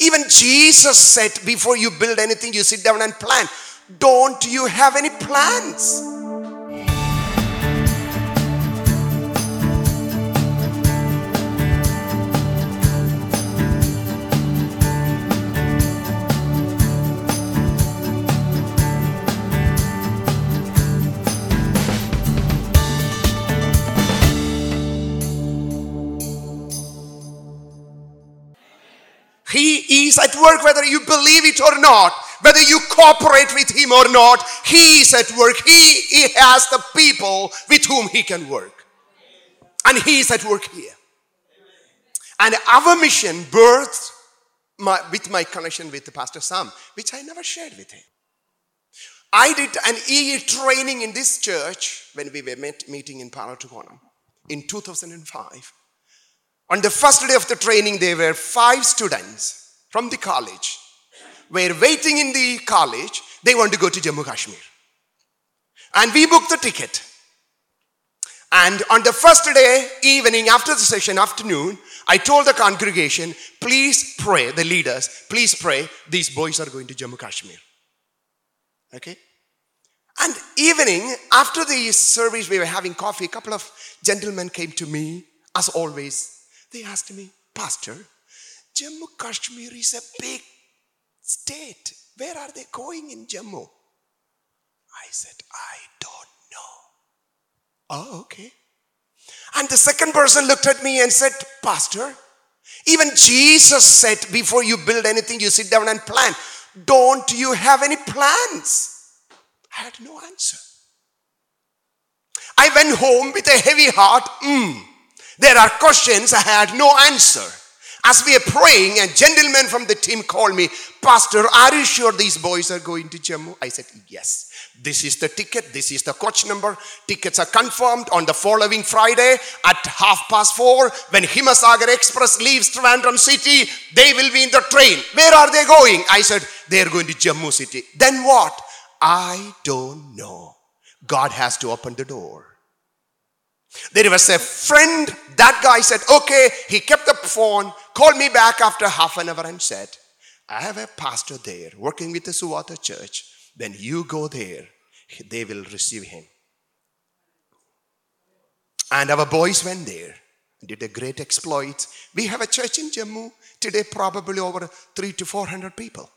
Even Jesus said, before you build anything, you sit down and plan. Don't you have any plans? He is at work whether you believe it or not, whether you cooperate with Him or not. He is at work. He, he has the people with whom He can work. And He is at work here. And our mission birthed my, with my connection with Pastor Sam, which I never shared with him. I did an EE training in this church when we were met, meeting in Palo Tuconam in 2005. On the first day of the training, there were five students from the college were waiting in the college. They want to go to Jammu Kashmir. And we booked the ticket. And on the first day, evening, after the session, afternoon, I told the congregation, please pray, the leaders, please pray, these boys are going to Jammu Kashmir. Okay? And evening, after the service, we were having coffee. A couple of gentlemen came to me, as always, they asked me, Pastor, Jammu Kashmir is a big state. Where are they going in Jammu? I said, I don't know. Oh, okay. And the second person looked at me and said, Pastor, even Jesus said, before you build anything, you sit down and plan. Don't you have any plans? I had no answer. I went home with a heavy heart. Mm. There are questions I had no answer. As we are praying, a gentleman from the team called me, Pastor, are you sure these boys are going to Jammu? I said, Yes. This is the ticket, this is the coach number. Tickets are confirmed on the following Friday at half past four. When Himasagar Express leaves Trivandrum City, they will be in the train. Where are they going? I said, They're going to Jammu City. Then what? I don't know. God has to open the door. There was a friend, that guy said, okay, he kept the phone, called me back after half an hour and said, I have a pastor there working with the Suwata church. When you go there, they will receive him. And our boys went there, did a great exploit. We have a church in Jammu today, probably over three to four hundred people,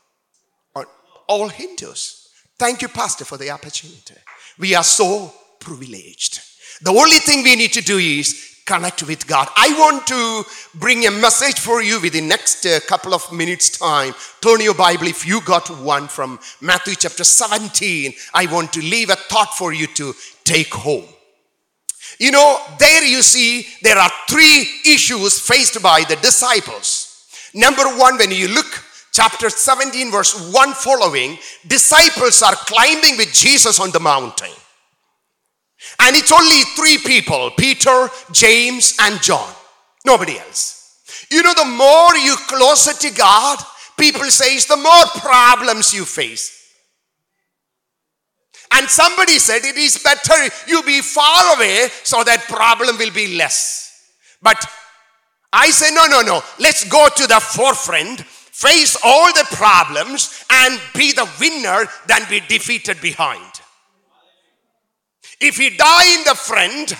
all Hindus. Thank you, Pastor, for the opportunity. We are so privileged. The only thing we need to do is connect with God. I want to bring a message for you within the next uh, couple of minutes time. Turn your Bible if you got one from Matthew chapter 17. I want to leave a thought for you to take home. You know, there you see there are three issues faced by the disciples. Number one, when you look chapter 17 verse 1 following, disciples are climbing with Jesus on the mountain. And it's only three people Peter, James, and John. Nobody else. You know, the more you closer to God, people says the more problems you face. And somebody said it is better you be far away so that problem will be less. But I say, no, no, no. Let's go to the forefront, face all the problems, and be the winner than be defeated behind. If we die in the front,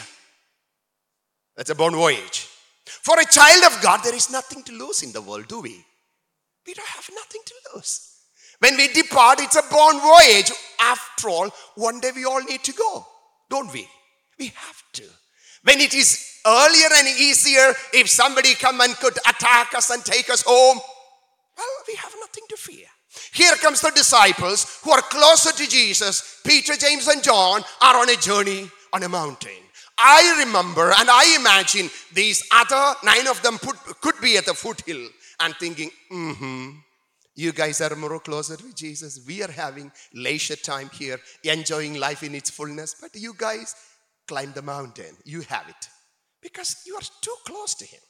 that's a bon voyage. For a child of God, there is nothing to lose in the world, do we? We don't have nothing to lose. When we depart, it's a bon voyage. After all, one day we all need to go, don't we? We have to. When it is earlier and easier, if somebody come and could attack us and take us home, well, we have nothing to fear. Here comes the disciples who are closer to Jesus. Peter, James, and John are on a journey on a mountain. I remember and I imagine these other nine of them put, could be at the foothill and thinking, mm-hmm, you guys are more closer to Jesus. We are having leisure time here, enjoying life in its fullness. But you guys climb the mountain. You have it. Because you are too close to Him.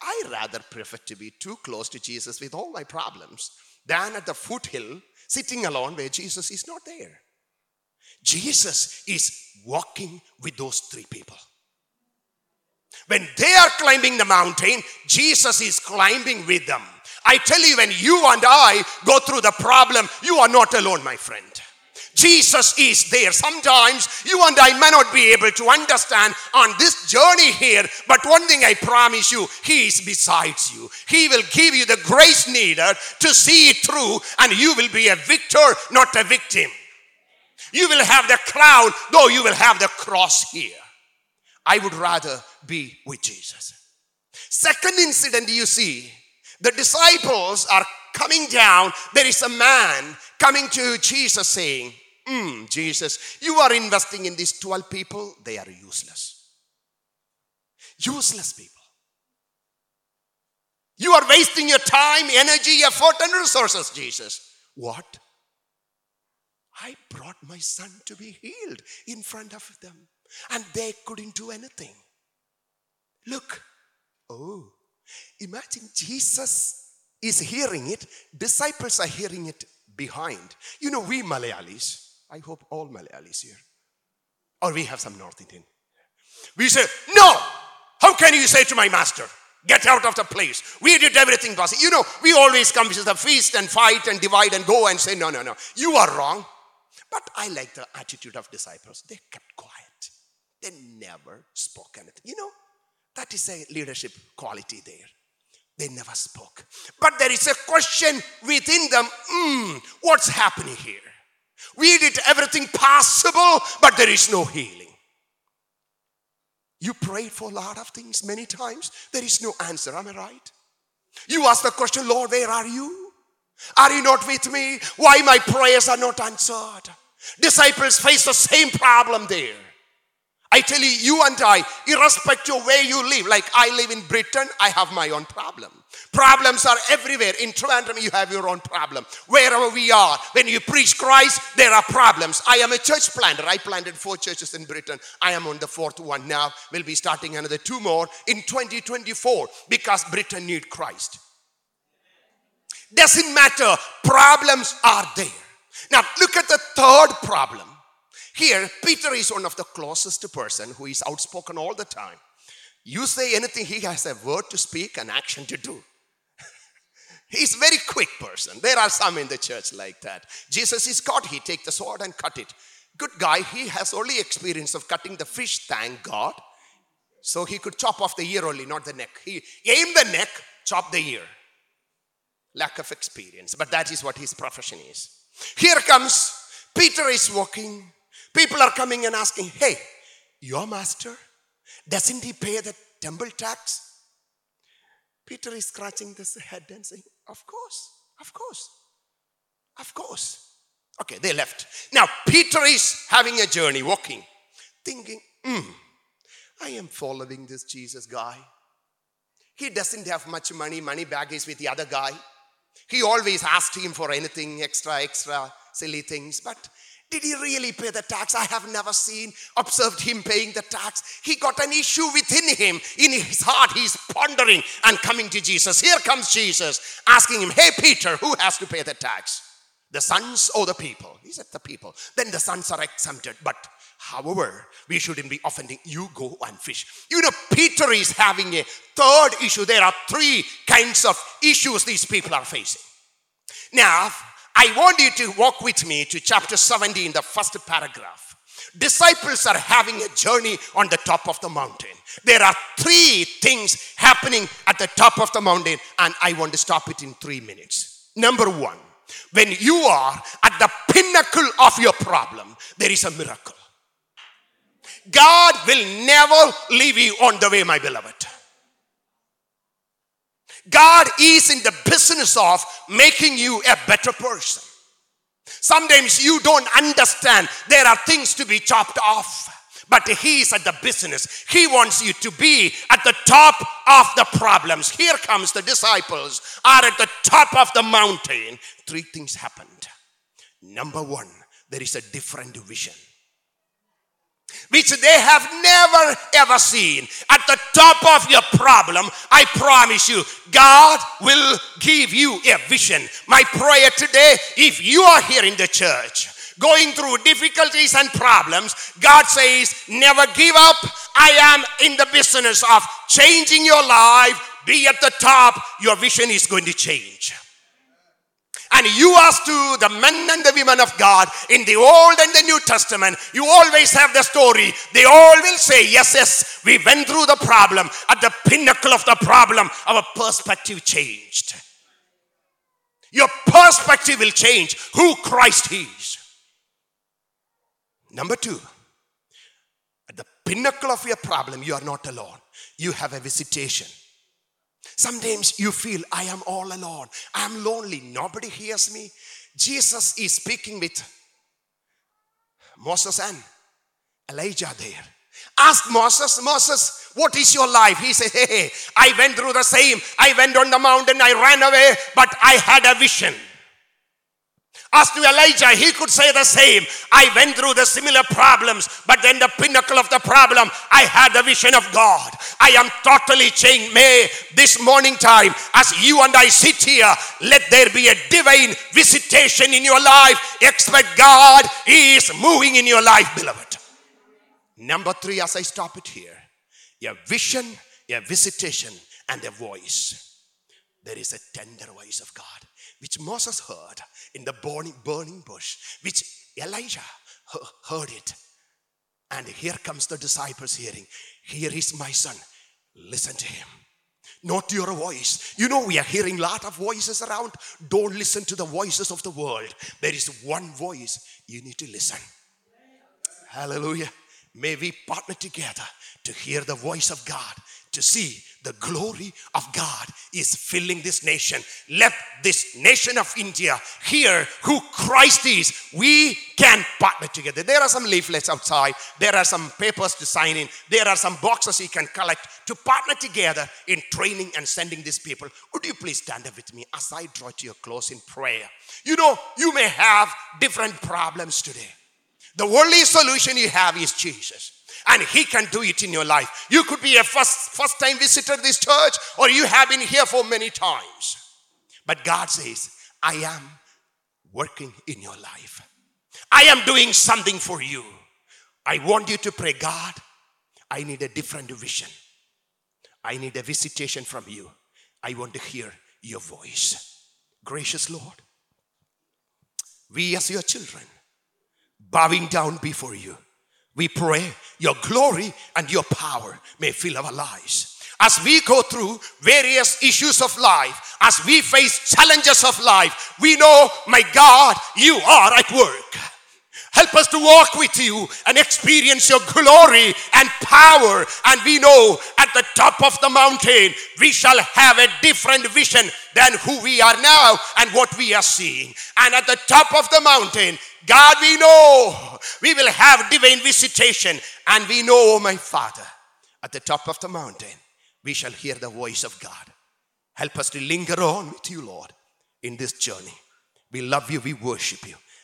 I rather prefer to be too close to Jesus with all my problems than at the foothill, sitting alone where Jesus is not there. Jesus is walking with those three people. When they are climbing the mountain, Jesus is climbing with them. I tell you, when you and I go through the problem, you are not alone, my friend. Jesus is there. Sometimes you and I may not be able to understand on this journey here, but one thing I promise you, He is besides you. He will give you the grace needed to see it through, and you will be a victor, not a victim. You will have the crown, though you will have the cross here. I would rather be with Jesus. Second incident you see, the disciples are coming down. There is a man coming to Jesus saying, mm, Jesus, you are investing in these 12 people, they are useless. Useless people. You are wasting your time, energy, effort, and resources, Jesus. What? I brought my son to be healed in front of them, and they couldn't do anything. Look, oh, imagine Jesus is hearing it, disciples are hearing it behind. You know, we Malayalis, I hope all Malayalis here. Or we have some North Indian. We say, No! How can you say to my master, Get out of the place. We did everything possible. You know, we always come to the feast and fight and divide and go and say, No, no, no. You are wrong. But I like the attitude of disciples. They kept quiet. They never spoke anything. You know, that is a leadership quality there. They never spoke. But there is a question within them mm, what's happening here? We did everything possible, but there is no healing. You prayed for a lot of things many times, there is no answer. Am I right? You ask the question, Lord, where are you? Are you not with me? Why my prayers are not answered? Disciples face the same problem there. I tell you, you and I, irrespective of where you live, like I live in Britain, I have my own problem. Problems are everywhere. In Trivandrum, you have your own problem. Wherever we are, when you preach Christ, there are problems. I am a church planter. I planted four churches in Britain. I am on the fourth one now. We'll be starting another two more in 2024 because Britain need Christ. Doesn't matter. Problems are there. Now, look at the third problem. Here, Peter is one of the closest person who is outspoken all the time. You say anything, he has a word to speak and action to do. He's a very quick person. There are some in the church like that. Jesus is God, he take the sword and cut it. Good guy, he has only experience of cutting the fish, thank God. So he could chop off the ear only, not the neck. He aim the neck, chop the ear. Lack of experience, but that is what his profession is. Here comes Peter is walking. People are coming and asking, Hey, your master, doesn't he pay the temple tax? Peter is scratching his head and saying, Of course, of course, of course. Okay, they left. Now, Peter is having a journey, walking, thinking, hmm, I am following this Jesus guy. He doesn't have much money, money bag is with the other guy. He always asked him for anything extra, extra, silly things. But did he really pay the tax? I have never seen, observed him paying the tax. He got an issue within him. In his heart, he's pondering and coming to Jesus. Here comes Jesus asking him, Hey, Peter, who has to pay the tax? The sons or the people? He said, The people. Then the sons are exempted. But however, we shouldn't be offending. You go and fish. You know, Peter is having a third issue. There are three kinds of issues these people are facing. Now, I want you to walk with me to chapter 70 in the first paragraph. Disciples are having a journey on the top of the mountain. There are three things happening at the top of the mountain, and I want to stop it in three minutes. Number one, when you are at the pinnacle of your problem, there is a miracle. God will never leave you on the way, my beloved. God is in the business of making you a better person. Sometimes you don't understand there are things to be chopped off. But he is at the business. He wants you to be at the top of the problems. Here comes the disciples are at the top of the mountain. Three things happened. Number one, there is a different vision which they have never ever seen. At the top of your problem, I promise you, God will give you a vision. My prayer today, if you are here in the church, going through difficulties and problems, God says, never give up. I am in the business of changing your life, be at the top, your vision is going to change. And you ask to the men and the women of God in the Old and the New Testament, you always have the story. They all will say, Yes, yes, we went through the problem. At the pinnacle of the problem, our perspective changed. Your perspective will change who Christ is. Number two, at the pinnacle of your problem, you are not alone. You have a visitation. Sometimes you feel, I am all alone. I am lonely. Nobody hears me. Jesus is speaking with Moses and Elijah there. Ask Moses, Moses, what is your life? He said, Hey, hey, I went through the same. I went on the mountain, I ran away, but I had a vision. As to Elijah, he could say the same. I went through the similar problems, but then the pinnacle of the problem, I had the vision of God. I am totally changed. May this morning time, as you and I sit here, let there be a divine visitation in your life. Expect God is moving in your life, beloved. Number three, as I stop it here, a vision, a visitation, and a voice. There is a tender voice of God, which Moses heard in the burning, burning bush, which Elijah heard it. And here comes the disciples hearing, Here is my son, listen to him. Not your voice. You know, we are hearing a lot of voices around. Don't listen to the voices of the world. There is one voice you need to listen. Hallelujah. May we partner together to hear the voice of God, to see the glory of God is filling this nation. Let this nation of India hear who Christ is. We can partner together. There are some leaflets outside, there are some papers to sign in, there are some boxes you can collect to partner together in training and sending these people. Would you please stand up with me as I draw to your close in prayer? You know, you may have different problems today. The only solution you have is Jesus. And he can do it in your life. You could be a first, first time visitor to this church, or you have been here for many times. But God says, I am working in your life. I am doing something for you. I want you to pray, God, I need a different vision. I need a visitation from you. I want to hear your voice. Gracious Lord, we as your children, bowing down before you. We pray your glory and your power may fill our lives. As we go through various issues of life, as we face challenges of life, we know, my God, you are at work. Help us to walk with you and experience your glory and power. And we know at the top of the mountain, we shall have a different vision than who we are now and what we are seeing. And at the top of the mountain, God, we know we will have divine visitation. And we know, oh my Father, at the top of the mountain, we shall hear the voice of God. Help us to linger on with you, Lord, in this journey. We love you, we worship you.